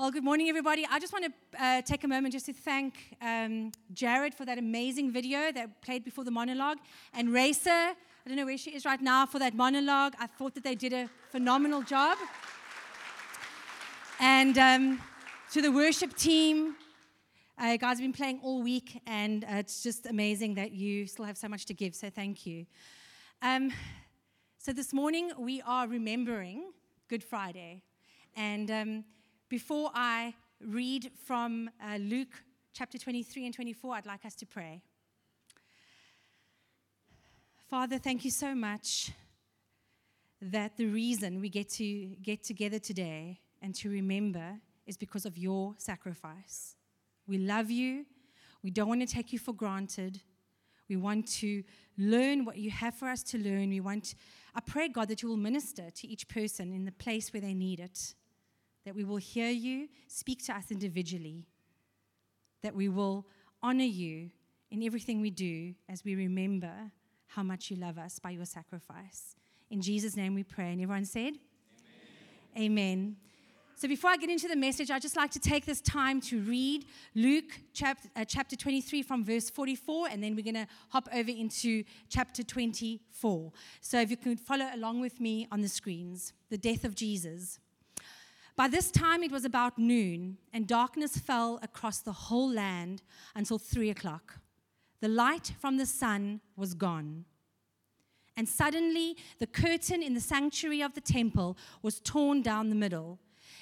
Well, good morning, everybody. I just want to uh, take a moment just to thank um, Jared for that amazing video that played before the monologue, and Racer, I don't know where she is right now, for that monologue. I thought that they did a phenomenal job. And um, to the worship team, uh, guys have been playing all week, and uh, it's just amazing that you still have so much to give. So thank you. Um, so this morning we are remembering Good Friday, and um, before I read from uh, Luke chapter 23 and 24, I'd like us to pray. Father, thank you so much that the reason we get to get together today and to remember is because of your sacrifice. We love you. We don't want to take you for granted. We want to learn what you have for us to learn. We want, I pray, God, that you will minister to each person in the place where they need it that we will hear you speak to us individually, that we will honor you in everything we do as we remember how much you love us by your sacrifice. In Jesus' name we pray. And everyone said, Amen. Amen. So before I get into the message, I'd just like to take this time to read Luke chapter, uh, chapter 23 from verse 44, and then we're going to hop over into chapter 24. So if you can follow along with me on the screens, the death of Jesus. By this time, it was about noon, and darkness fell across the whole land until three o'clock. The light from the sun was gone. And suddenly, the curtain in the sanctuary of the temple was torn down the middle.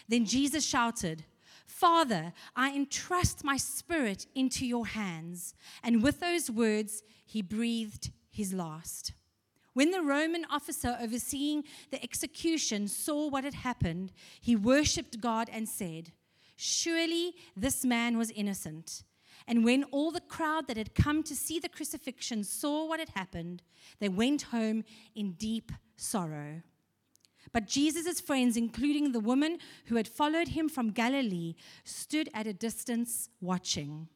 Then Jesus shouted, Father, I entrust my spirit into your hands. And with those words, he breathed his last. When the Roman officer overseeing the execution saw what had happened, he worshipped God and said, Surely this man was innocent. And when all the crowd that had come to see the crucifixion saw what had happened, they went home in deep sorrow. But Jesus' friends, including the woman who had followed him from Galilee, stood at a distance watching.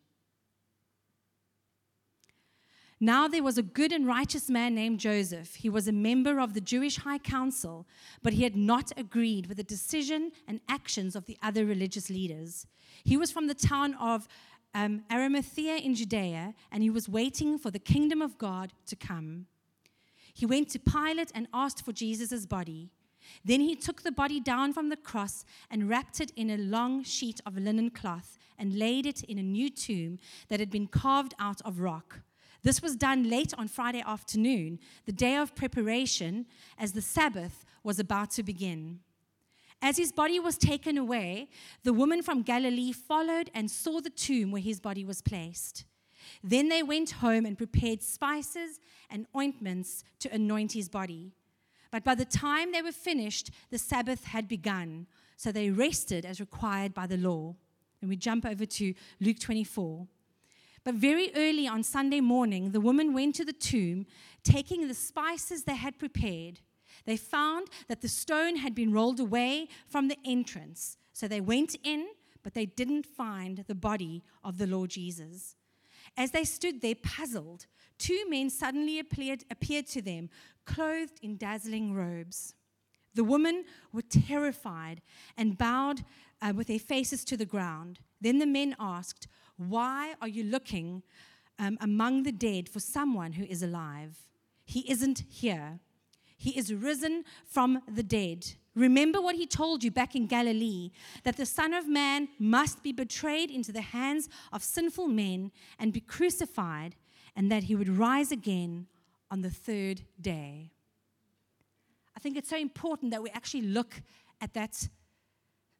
Now there was a good and righteous man named Joseph. He was a member of the Jewish High Council, but he had not agreed with the decision and actions of the other religious leaders. He was from the town of um, Arimathea in Judea, and he was waiting for the kingdom of God to come. He went to Pilate and asked for Jesus' body. Then he took the body down from the cross and wrapped it in a long sheet of linen cloth and laid it in a new tomb that had been carved out of rock. This was done late on Friday afternoon, the day of preparation, as the Sabbath was about to begin. As his body was taken away, the woman from Galilee followed and saw the tomb where his body was placed. Then they went home and prepared spices and ointments to anoint his body. But by the time they were finished, the Sabbath had begun, so they rested as required by the law. And we jump over to Luke 24. But very early on Sunday morning, the woman went to the tomb, taking the spices they had prepared. They found that the stone had been rolled away from the entrance. So they went in, but they didn't find the body of the Lord Jesus. As they stood there puzzled, two men suddenly appeared, appeared to them, clothed in dazzling robes. The women were terrified and bowed uh, with their faces to the ground. Then the men asked, why are you looking um, among the dead for someone who is alive? He isn't here. He is risen from the dead. Remember what he told you back in Galilee that the Son of Man must be betrayed into the hands of sinful men and be crucified, and that he would rise again on the third day. I think it's so important that we actually look at that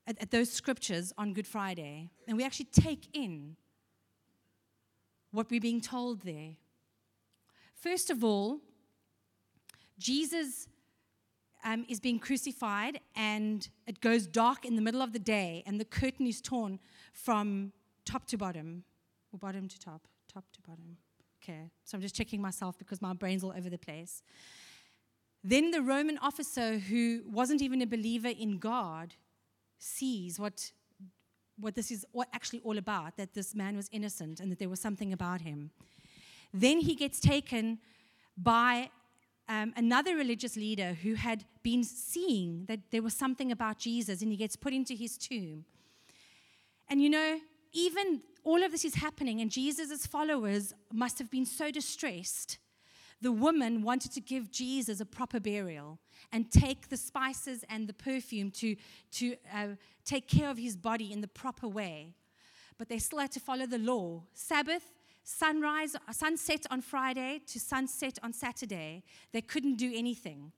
at, at those scriptures on Good Friday and we actually take in what we're being told there. First of all, Jesus um, is being crucified, and it goes dark in the middle of the day, and the curtain is torn from top to bottom, or bottom to top, top to bottom. Okay, so I'm just checking myself because my brain's all over the place. Then the Roman officer, who wasn't even a believer in God, sees what what this is actually all about that this man was innocent and that there was something about him. Then he gets taken by um, another religious leader who had been seeing that there was something about Jesus and he gets put into his tomb. And you know, even all of this is happening, and Jesus' followers must have been so distressed. The woman wanted to give Jesus a proper burial and take the spices and the perfume to, to uh, take care of his body in the proper way. But they still had to follow the law. Sabbath, sunrise, sunset on Friday to sunset on Saturday, they couldn't do anything.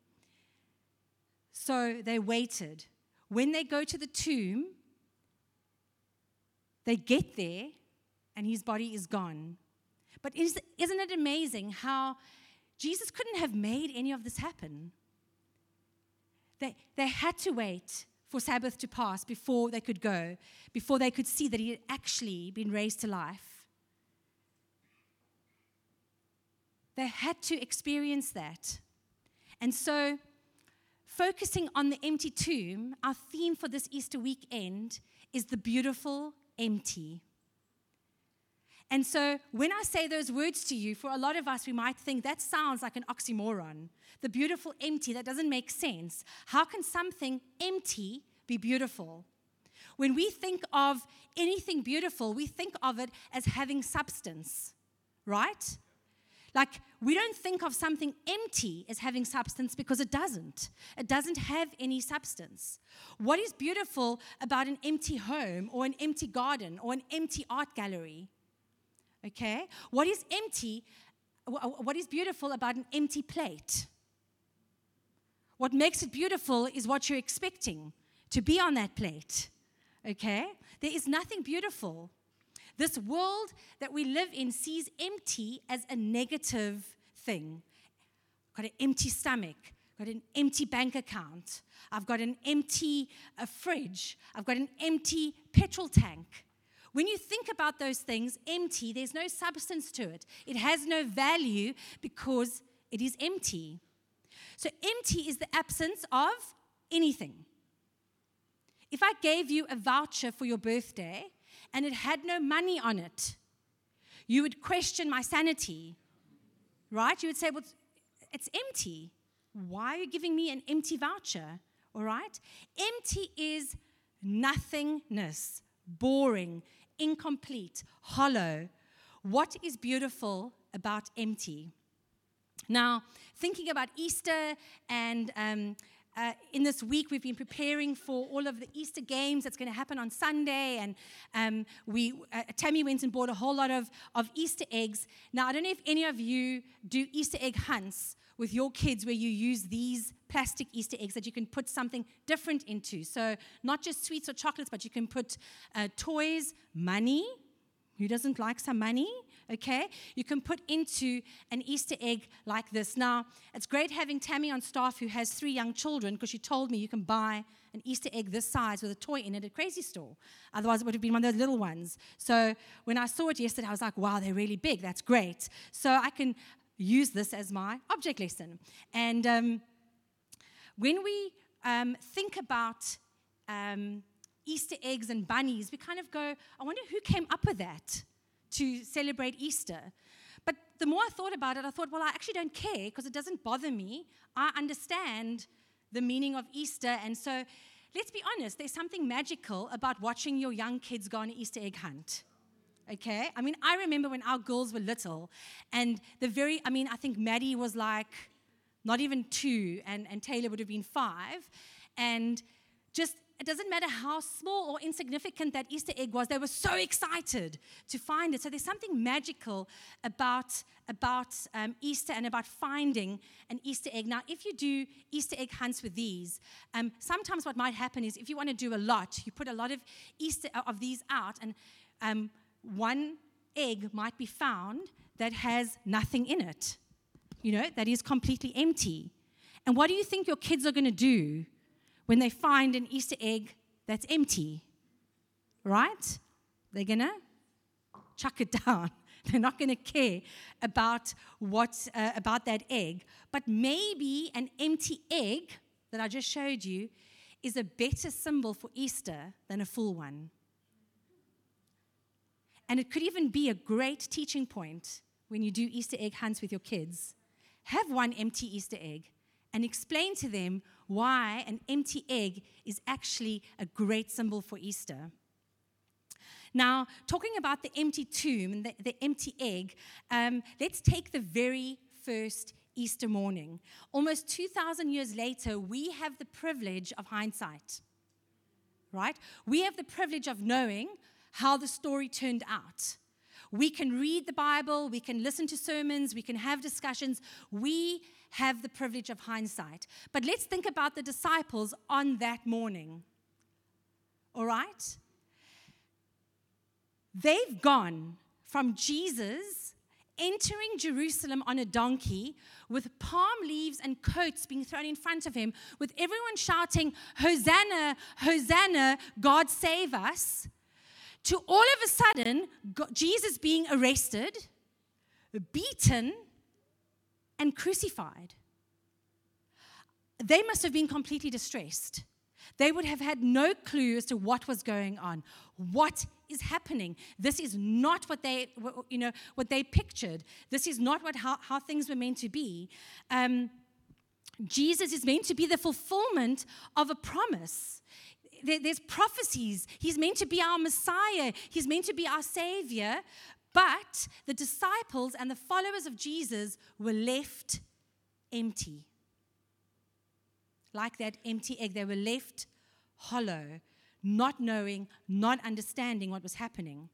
So they waited. When they go to the tomb, they get there and his body is gone. But is, isn't it amazing how Jesus couldn't have made any of this happen? They, they had to wait for Sabbath to pass before they could go, before they could see that he had actually been raised to life. They had to experience that. And so, focusing on the empty tomb, our theme for this Easter weekend is the beautiful empty. And so when I say those words to you, for a lot of us, we might think that sounds like an oxymoron. The beautiful empty, that doesn't make sense. How can something empty be beautiful? When we think of anything beautiful, we think of it as having substance, right? Like, we don't think of something empty as having substance because it doesn't. It doesn't have any substance. What is beautiful about an empty home or an empty garden or an empty art gallery? Okay? What is empty? What is beautiful about an empty plate? What makes it beautiful is what you're expecting to be on that plate. Okay? There is nothing beautiful this world that we live in sees empty as a negative thing. Got an empty stomach, got an empty bank account, I've got an empty uh, fridge, I've got an empty petrol tank. When you think about those things, empty, there's no substance to it. It has no value because it is empty. So, empty is the absence of anything. If I gave you a voucher for your birthday and it had no money on it, you would question my sanity, right? You would say, well, it's empty. Why are you giving me an empty voucher? All right? Empty is nothingness, boring, incomplete, hollow. What is beautiful about empty? Now, thinking about Easter and um, uh, in this week, we've been preparing for all of the Easter games that's going to happen on Sunday. And um, we, uh, Tammy went and bought a whole lot of, of Easter eggs. Now, I don't know if any of you do Easter egg hunts with your kids where you use these plastic Easter eggs that you can put something different into. So, not just sweets or chocolates, but you can put uh, toys, money. Who doesn't like some money? okay? You can put into an Easter egg like this. Now, it's great having Tammy on staff who has three young children because she told me you can buy an Easter egg this size with a toy in it at Crazy Store. Otherwise, it would have been one of those little ones. So when I saw it yesterday, I was like, wow, they're really big. That's great. So I can use this as my object lesson. And um, when we um, think about um, Easter eggs and bunnies, we kind of go, I wonder who came up with that to celebrate Easter. But the more I thought about it, I thought, well, I actually don't care because it doesn't bother me. I understand the meaning of Easter. And so let's be honest, there's something magical about watching your young kids go on an Easter egg hunt. Okay? I mean, I remember when our girls were little, and the very, I mean, I think Maddie was like not even two, and, and Taylor would have been five. And just it doesn't matter how small or insignificant that Easter egg was, they were so excited to find it. So there's something magical about, about um, Easter and about finding an Easter egg. Now, if you do Easter egg hunts with these, um, sometimes what might happen is if you want to do a lot, you put a lot of Easter of these out, and um, one egg might be found that has nothing in it, you know, that is completely empty. And what do you think your kids are going to do? when they find an Easter egg that's empty, right? They're going to chuck it down. They're not going to care about what uh, about that egg. But maybe an empty egg that I just showed you is a better symbol for Easter than a full one. And it could even be a great teaching point when you do Easter egg hunts with your kids. Have one empty Easter egg and explain to them why an empty egg is actually a great symbol for Easter. Now, talking about the empty tomb and the, the empty egg, um, let's take the very first Easter morning. Almost 2,000 years later, we have the privilege of hindsight, right? We have the privilege of knowing how the story turned out. We can read the Bible, we can listen to sermons, we can have discussions. We have the privilege of hindsight. But let's think about the disciples on that morning. All right? They've gone from Jesus entering Jerusalem on a donkey with palm leaves and coats being thrown in front of him, with everyone shouting, Hosanna, Hosanna, God save us, to all of a sudden, Jesus being arrested, beaten, and crucified. They must have been completely distressed. They would have had no clue as to what was going on. What is happening? This is not what they, you know, what they pictured. This is not what how, how things were meant to be. Um, Jesus is meant to be the fulfillment of a promise. There, there's prophecies. He's meant to be our Messiah. He's meant to be our Savior. But the disciples and the followers of Jesus were left empty like that empty egg. They were left hollow, not knowing, not understanding what was happening.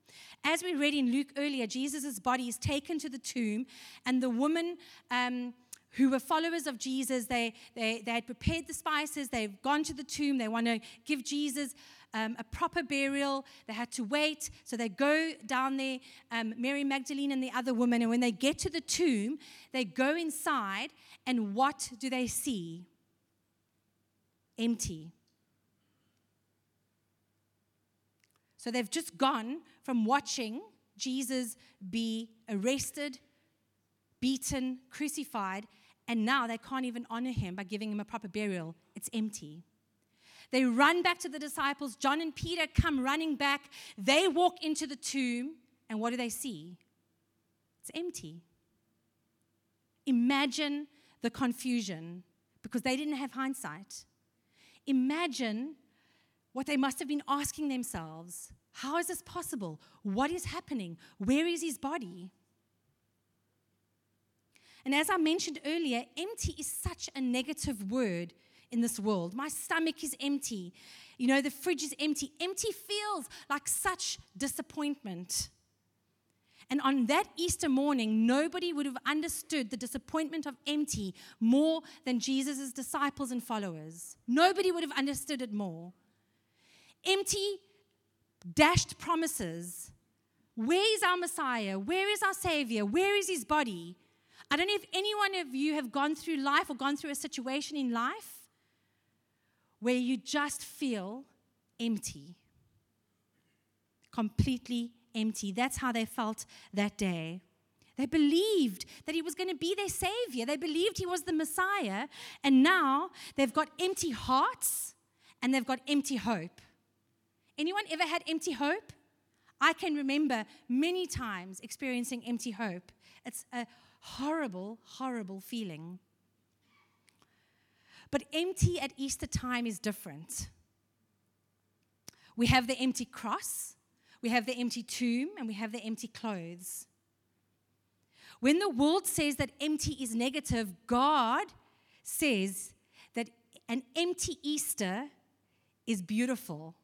As we read in Luke earlier, Jesus' body is taken to the tomb, and the woman. Um, who were followers of Jesus. They, they, they had prepared the spices. They've gone to the tomb. They want to give Jesus um, a proper burial. They had to wait. So they go down there, um, Mary Magdalene and the other woman. And when they get to the tomb, they go inside. And what do they see? empty. So they've just gone from watching Jesus be arrested, beaten, crucified, and now they can't even honor him by giving him a proper burial. It's empty. They run back to the disciples. John and Peter come running back. They walk into the tomb, and what do they see? It's empty. Imagine the confusion because they didn't have hindsight. Imagine what they must have been asking themselves How is this possible? What is happening? Where is his body? And as I mentioned earlier, empty is such a negative word in this world. My stomach is empty. You know, the fridge is empty. Empty feels like such disappointment. And on that Easter morning, nobody would have understood the disappointment of empty more than Jesus' disciples and followers. Nobody would have understood it more. Empty, dashed promises. Where is our Messiah? Where is our Savior? Where is his body? I don't know if any one of you have gone through life or gone through a situation in life where you just feel empty, completely empty. That's how they felt that day. They believed that he was going to be their savior. They believed he was the Messiah. And now they've got empty hearts and they've got empty hope. Anyone ever had empty hope? I can remember many times experiencing empty hope. It's a horrible, horrible feeling. But empty at Easter time is different. We have the empty cross, we have the empty tomb, and we have the empty clothes. When the world says that empty is negative, God says that an empty Easter is beautiful.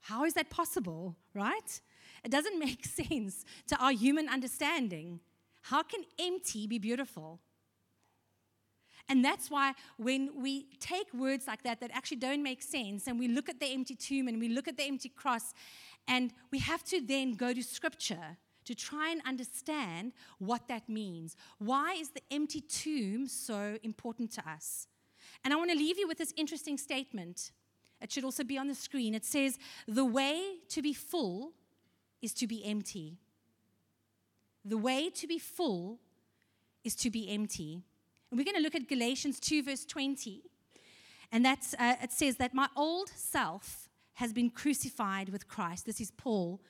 How is that possible, right? It doesn't make sense to our human understanding. How can empty be beautiful? And that's why when we take words like that that actually don't make sense and we look at the empty tomb and we look at the empty cross, and we have to then go to scripture to try and understand what that means. Why is the empty tomb so important to us? And I want to leave you with this interesting statement. It should also be on the screen. It says, The way to be full is to be empty. The way to be full is to be empty. And we're going to look at Galatians 2, verse 20. And that's, uh, it says that my old self has been crucified with Christ. This is Paul.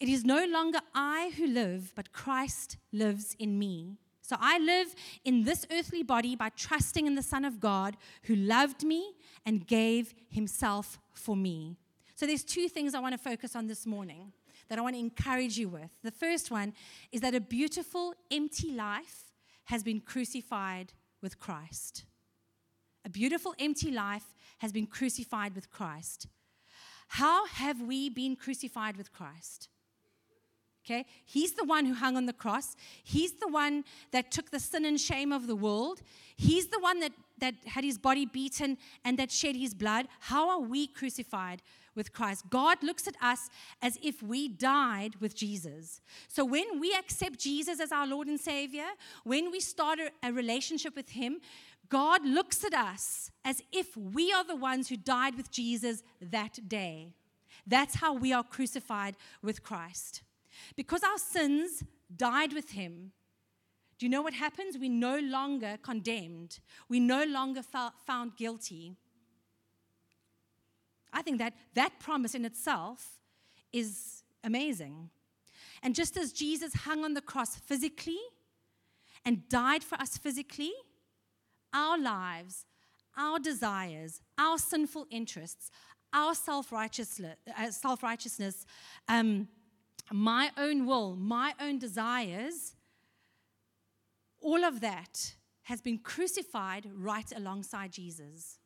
It is no longer I who live, but Christ lives in me. So I live in this earthly body by trusting in the Son of God who loved me and gave himself for me. So there's two things I want to focus on this morning that I want to encourage you with. The first one is that a beautiful, empty life has been crucified with Christ. A beautiful, empty life has been crucified with Christ. How have we been crucified with Christ? Okay? He's the one who hung on the cross. He's the one that took the sin and shame of the world. He's the one that, that had his body beaten and that shed his blood. How are we crucified with Christ? God looks at us as if we died with Jesus. So when we accept Jesus as our Lord and Savior, when we start a, a relationship with Him, God looks at us as if we are the ones who died with Jesus that day. That's how we are crucified with Christ. Because our sins died with him, do you know what happens? We're no longer condemned, we no longer found guilty. I think that that promise in itself is amazing. And just as Jesus hung on the cross physically and died for us physically, our lives, our desires, our sinful interests, our self righteousness, uh, um, my own will, my own desires, all of that has been crucified right alongside Jesus.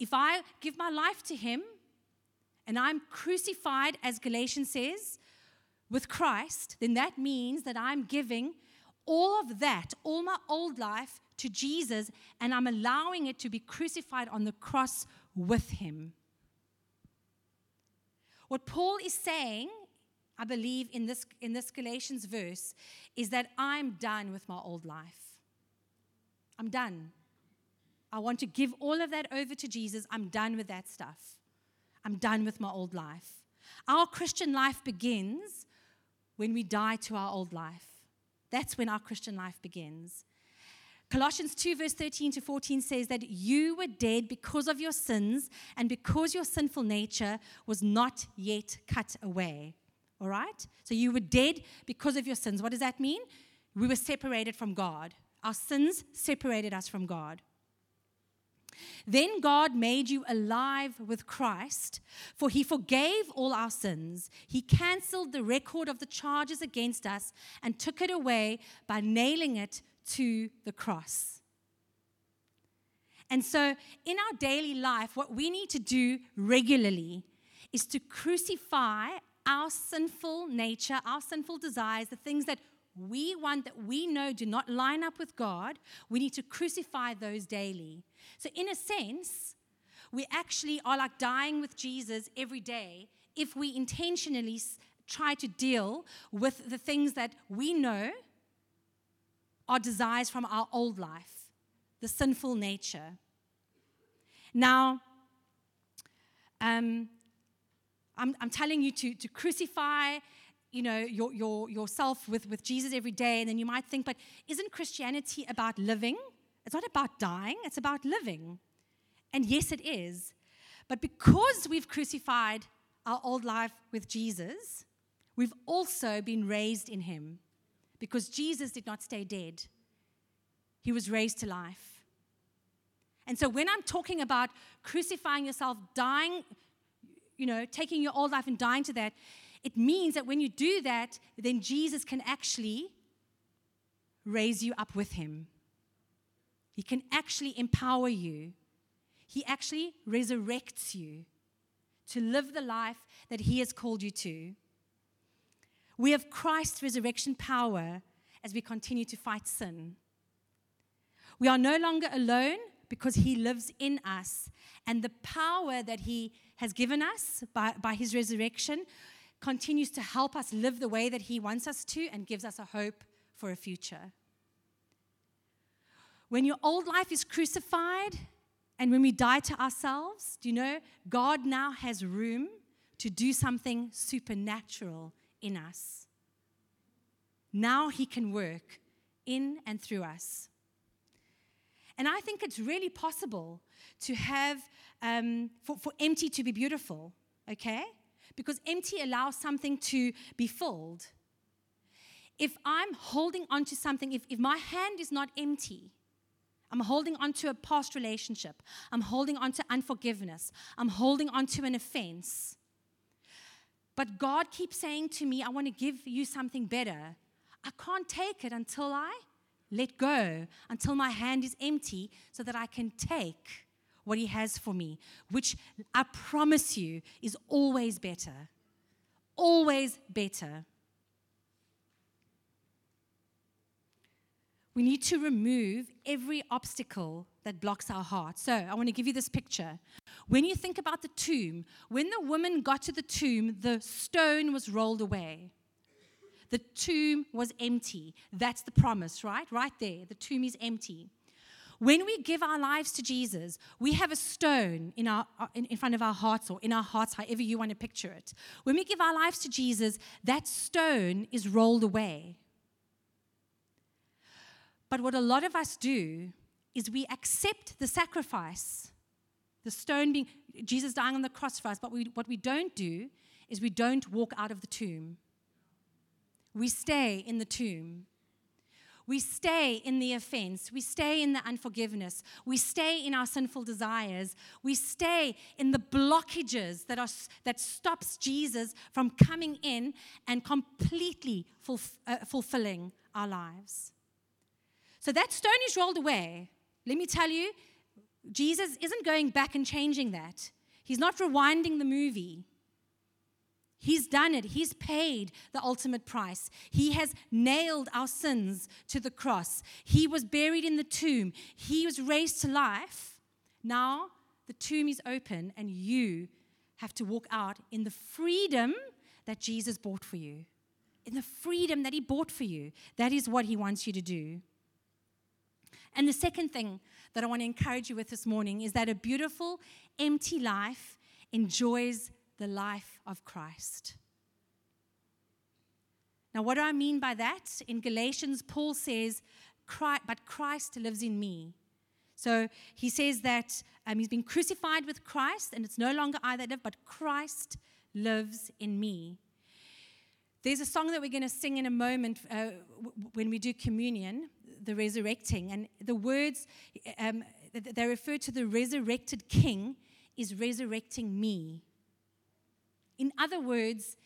If I give my life to Him and I'm crucified, as Galatians says, with Christ, then that means that I'm giving all of that, all my old life, to Jesus and I'm allowing it to be crucified on the cross with Him. What Paul is saying I believe in this, in this Galatians verse is that I'm done with my old life. I'm done. I want to give all of that over to Jesus. I'm done with that stuff. I'm done with my old life. Our Christian life begins when we die to our old life. That's when our Christian life begins. Colossians 2, verse 13 to 14 says that you were dead because of your sins and because your sinful nature was not yet cut away. All right? So you were dead because of your sins. What does that mean? We were separated from God. Our sins separated us from God. Then God made you alive with Christ, for he forgave all our sins. He canceled the record of the charges against us and took it away by nailing it to the cross. And so, in our daily life, what we need to do regularly is to crucify our sinful nature, our sinful desires, the things that we want that we know do not line up with God, we need to crucify those daily. So, in a sense, we actually are like dying with Jesus every day if we intentionally try to deal with the things that we know are desires from our old life, the sinful nature. Now, um, I'm, I'm telling you to, to crucify you know your, your, yourself with, with jesus every day and then you might think but isn't christianity about living? It's not about dying it's about living. And yes it is. But because we've crucified our old life with jesus we've also been raised in him. Because jesus did not stay dead he was raised to life. And so when i'm talking about crucifying yourself dying you know, taking your old life and dying to that, it means that when you do that, then Jesus can actually raise you up with him. He can actually empower you. He actually resurrects you to live the life that he has called you to. We have Christ's resurrection power as we continue to fight sin. We are no longer alone because he lives in us. And the power that he has given us by, by his resurrection continues to help us live the way that he wants us to and gives us a hope for a future. When your old life is crucified and when we die to ourselves, do you know, God now has room to do something supernatural in us. Now he can work in and through us. And I think it's really possible to have um, for, for empty to be beautiful, okay? Because empty allows something to be filled. If I'm holding on to something, if, if my hand is not empty, I'm holding on to a past relationship. I'm holding on to unforgiveness. I'm holding on to an offense. But God keeps saying to me, I want to give you something better. I can't take it until I let go, until my hand is empty, so that I can take what He has for me, which I promise you is always better. Always better. We need to remove every obstacle that blocks our heart. So, I want to give you this picture. When you think about the tomb, when the woman got to the tomb, the stone was rolled away. The tomb was empty. That's the promise, right? Right there. The tomb is empty. When we give our lives to Jesus, we have a stone in, our, uh, in, in front of our hearts or in our hearts, however you want to picture it. When we give our lives to Jesus, that stone is rolled away. But what a lot of us do is we accept the sacrifice, the stone being Jesus dying on the cross for us. But we, what we don't do is we don't walk out of the tomb. We stay in the tomb. We stay in the offense. We stay in the unforgiveness. We stay in our sinful desires. We stay in the blockages that, are, that stops Jesus from coming in and completely uh, fulfilling our lives. So that stone is rolled away. Let me tell you, Jesus isn't going back and changing that. He's not rewinding the movie. He's done it. He's paid the ultimate price. He has nailed our sins to the cross. He was buried in the tomb. He was raised to life. Now the tomb is open, and you have to walk out in the freedom that Jesus bought for you. In the freedom that He bought for you. That is what He wants you to do. And the second thing that I want to encourage you with this morning is that a beautiful, empty life enjoys the life of Christ. Now, what do I mean by that? In Galatians, Paul says, But Christ lives in me. So he says that um, he's been crucified with Christ, and it's no longer I that live, but Christ lives in me. There's a song that we're going to sing in a moment uh, when we do communion, the resurrecting, and the words um, they refer to the resurrected King is resurrecting me. In other words,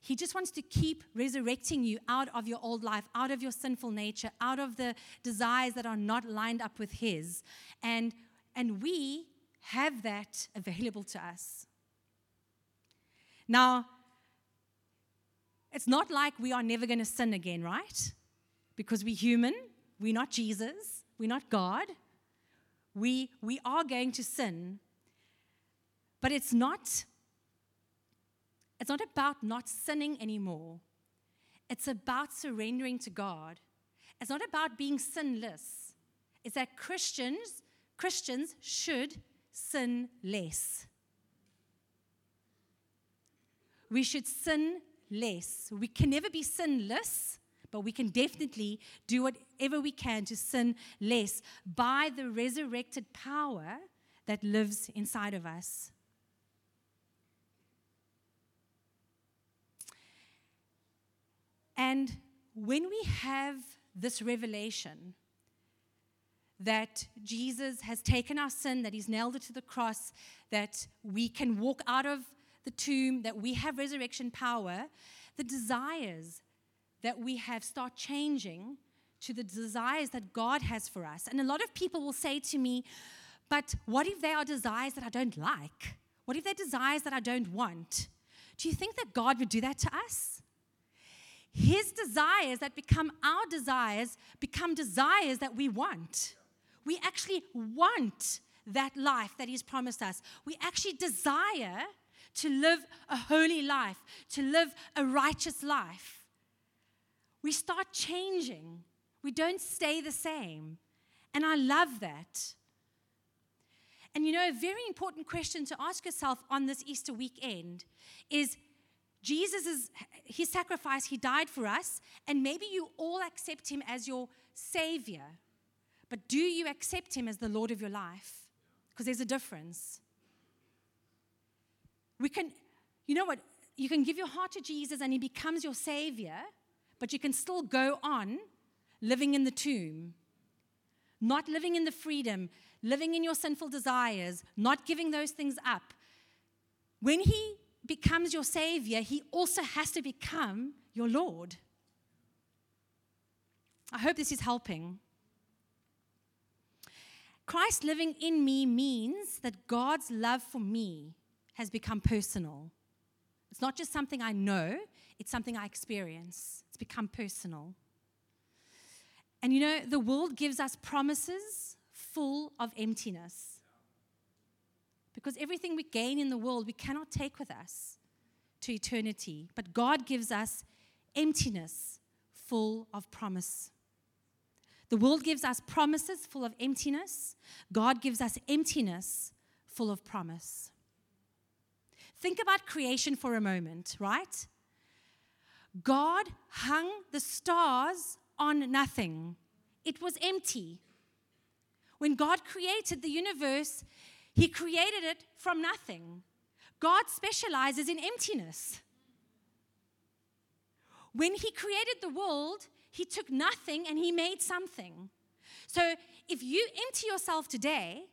he just wants to keep resurrecting you out of your old life, out of your sinful nature, out of the desires that are not lined up with his. And, and we have that available to us. Now, it's not like we are never going to sin again, right? Because we're human, we're not Jesus, we're not God. We, we are going to sin, but it's not it's not about not sinning anymore. It's about surrendering to God. It's not about being sinless. It's that Christians, Christians should sin less. We should sin less. We can never be sinless, but we can definitely do whatever we can to sin less by the resurrected power that lives inside of us. And when we have this revelation that Jesus has taken our sin, that he's nailed it to the cross, that we can walk out of the tomb, that we have resurrection power, the desires that we have start changing to the desires that God has for us. And a lot of people will say to me, but what if they are desires that I don't like? What if they're desires that I don't want? Do you think that God would do that to us? His desires that become our desires become desires that we want. We actually want that life that He's promised us. We actually desire to live a holy life, to live a righteous life. We start changing, we don't stay the same. And I love that. And you know, a very important question to ask yourself on this Easter weekend is Jesus is his sacrifice, he died for us, and maybe you all accept him as your savior. But do you accept him as the Lord of your life? Because there's a difference. We can, you know what? You can give your heart to Jesus and he becomes your savior, but you can still go on living in the tomb. not living in the freedom, living in your sinful desires, not giving those things up, when He becomes your Savior, He also has to become your Lord. I hope this is helping. Christ living in me means that God's love for me has become personal. It's not just something I know, it's something I experience. It's become personal. And you know, the world gives us promises full of emptiness. Because everything we gain in the world, we cannot take with us to eternity. But God gives us emptiness full of promise. The world gives us promises full of emptiness. God gives us emptiness full of promise. Think about creation for a moment, right? God hung the stars on nothing, it was empty. When God created the universe, He created it from nothing. God specializes in emptiness. When He created the world, He took nothing and He made something. So if you empty yourself today,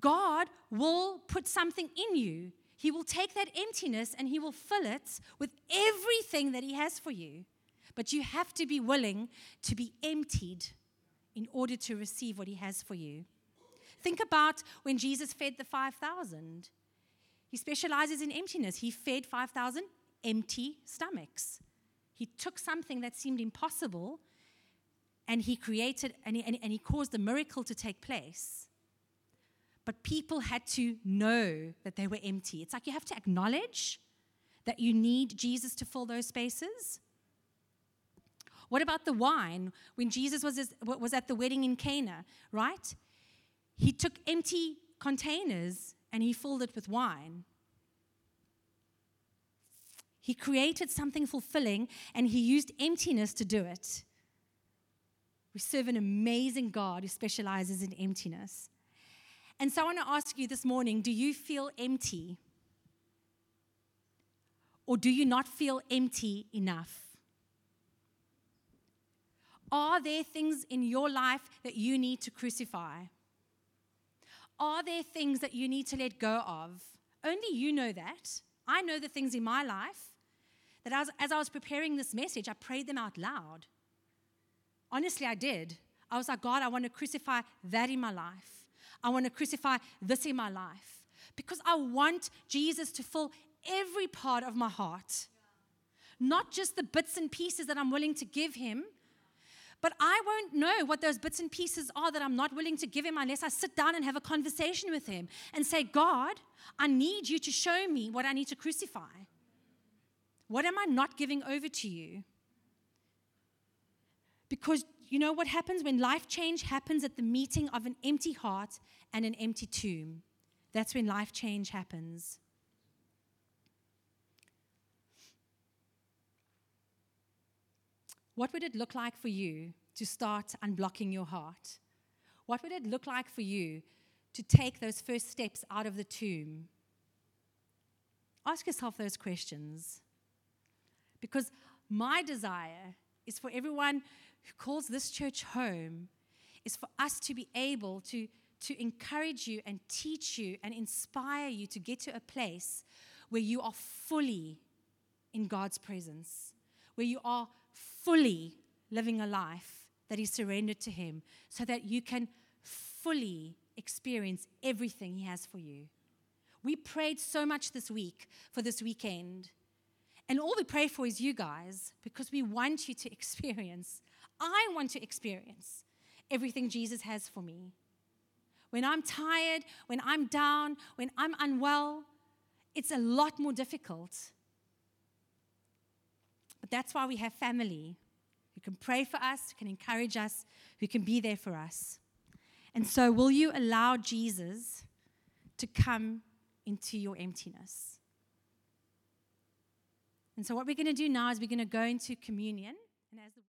God will put something in you. He will take that emptiness and He will fill it with everything that He has for you. But you have to be willing to be emptied in order to receive what He has for you. Think about when Jesus fed the 5,000. He specializes in emptiness. He fed 5,000 empty stomachs. He took something that seemed impossible and he created and he, and, and he caused a miracle to take place. But people had to know that they were empty. It's like you have to acknowledge that you need Jesus to fill those spaces. What about the wine? When Jesus was, was at the wedding in Cana, right? He took empty containers and he filled it with wine. He created something fulfilling and he used emptiness to do it. We serve an amazing God who specializes in emptiness. And so I want to ask you this morning do you feel empty? Or do you not feel empty enough? Are there things in your life that you need to crucify? Are there things that you need to let go of? Only you know that. I know the things in my life that as, as I was preparing this message, I prayed them out loud. Honestly, I did. I was like, God, I want to crucify that in my life. I want to crucify this in my life because I want Jesus to fill every part of my heart, not just the bits and pieces that I'm willing to give Him but I won't know what those bits and pieces are that I'm not willing to give him unless I sit down and have a conversation with him and say, God, I need you to show me what I need to crucify. What am I not giving over to you? Because you know what happens when life change happens at the meeting of an empty heart and an empty tomb? That's when life change happens. What would it look like for you to start unblocking your heart? What would it look like for you to take those first steps out of the tomb? Ask yourself those questions. Because my desire is for everyone who calls this church home, is for us to be able to, to encourage you and teach you and inspire you to get to a place where you are fully in God's presence, where you are fully living a life that is surrendered to Him so that you can fully experience everything He has for you. We prayed so much this week for this weekend. And all we pray for is you guys because we want you to experience, I want to experience everything Jesus has for me. When I'm tired, when I'm down, when I'm unwell, it's a lot more difficult but that's why we have family who can pray for us, who can encourage us, who can be there for us. And so, will you allow Jesus to come into your emptiness? And so, what we're going to do now is we're going to go into communion. And as the